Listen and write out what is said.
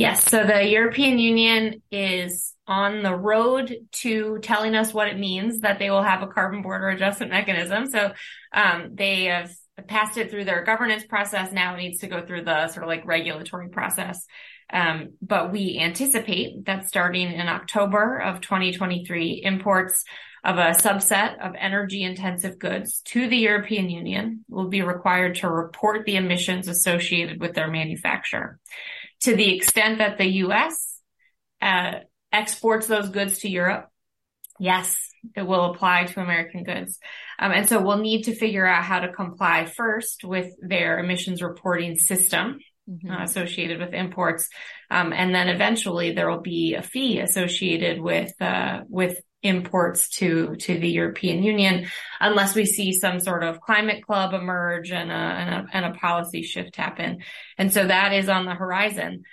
Yes. So the European Union is on the road to telling us what it means that they will have a carbon border adjustment mechanism. So um, they have passed it through their governance process. Now it needs to go through the sort of like regulatory process. Um, but we anticipate that starting in October of 2023, imports of a subset of energy intensive goods to the European Union will be required to report the emissions associated with their manufacture. To the extent that the US uh, exports those goods to Europe, yes, it will apply to American goods. Um, and so we'll need to figure out how to comply first with their emissions reporting system mm-hmm. uh, associated with imports. Um, and then eventually there will be a fee associated with, uh, with imports to to the European Union unless we see some sort of climate club emerge and a, and a, and a policy shift happen. And so that is on the horizon.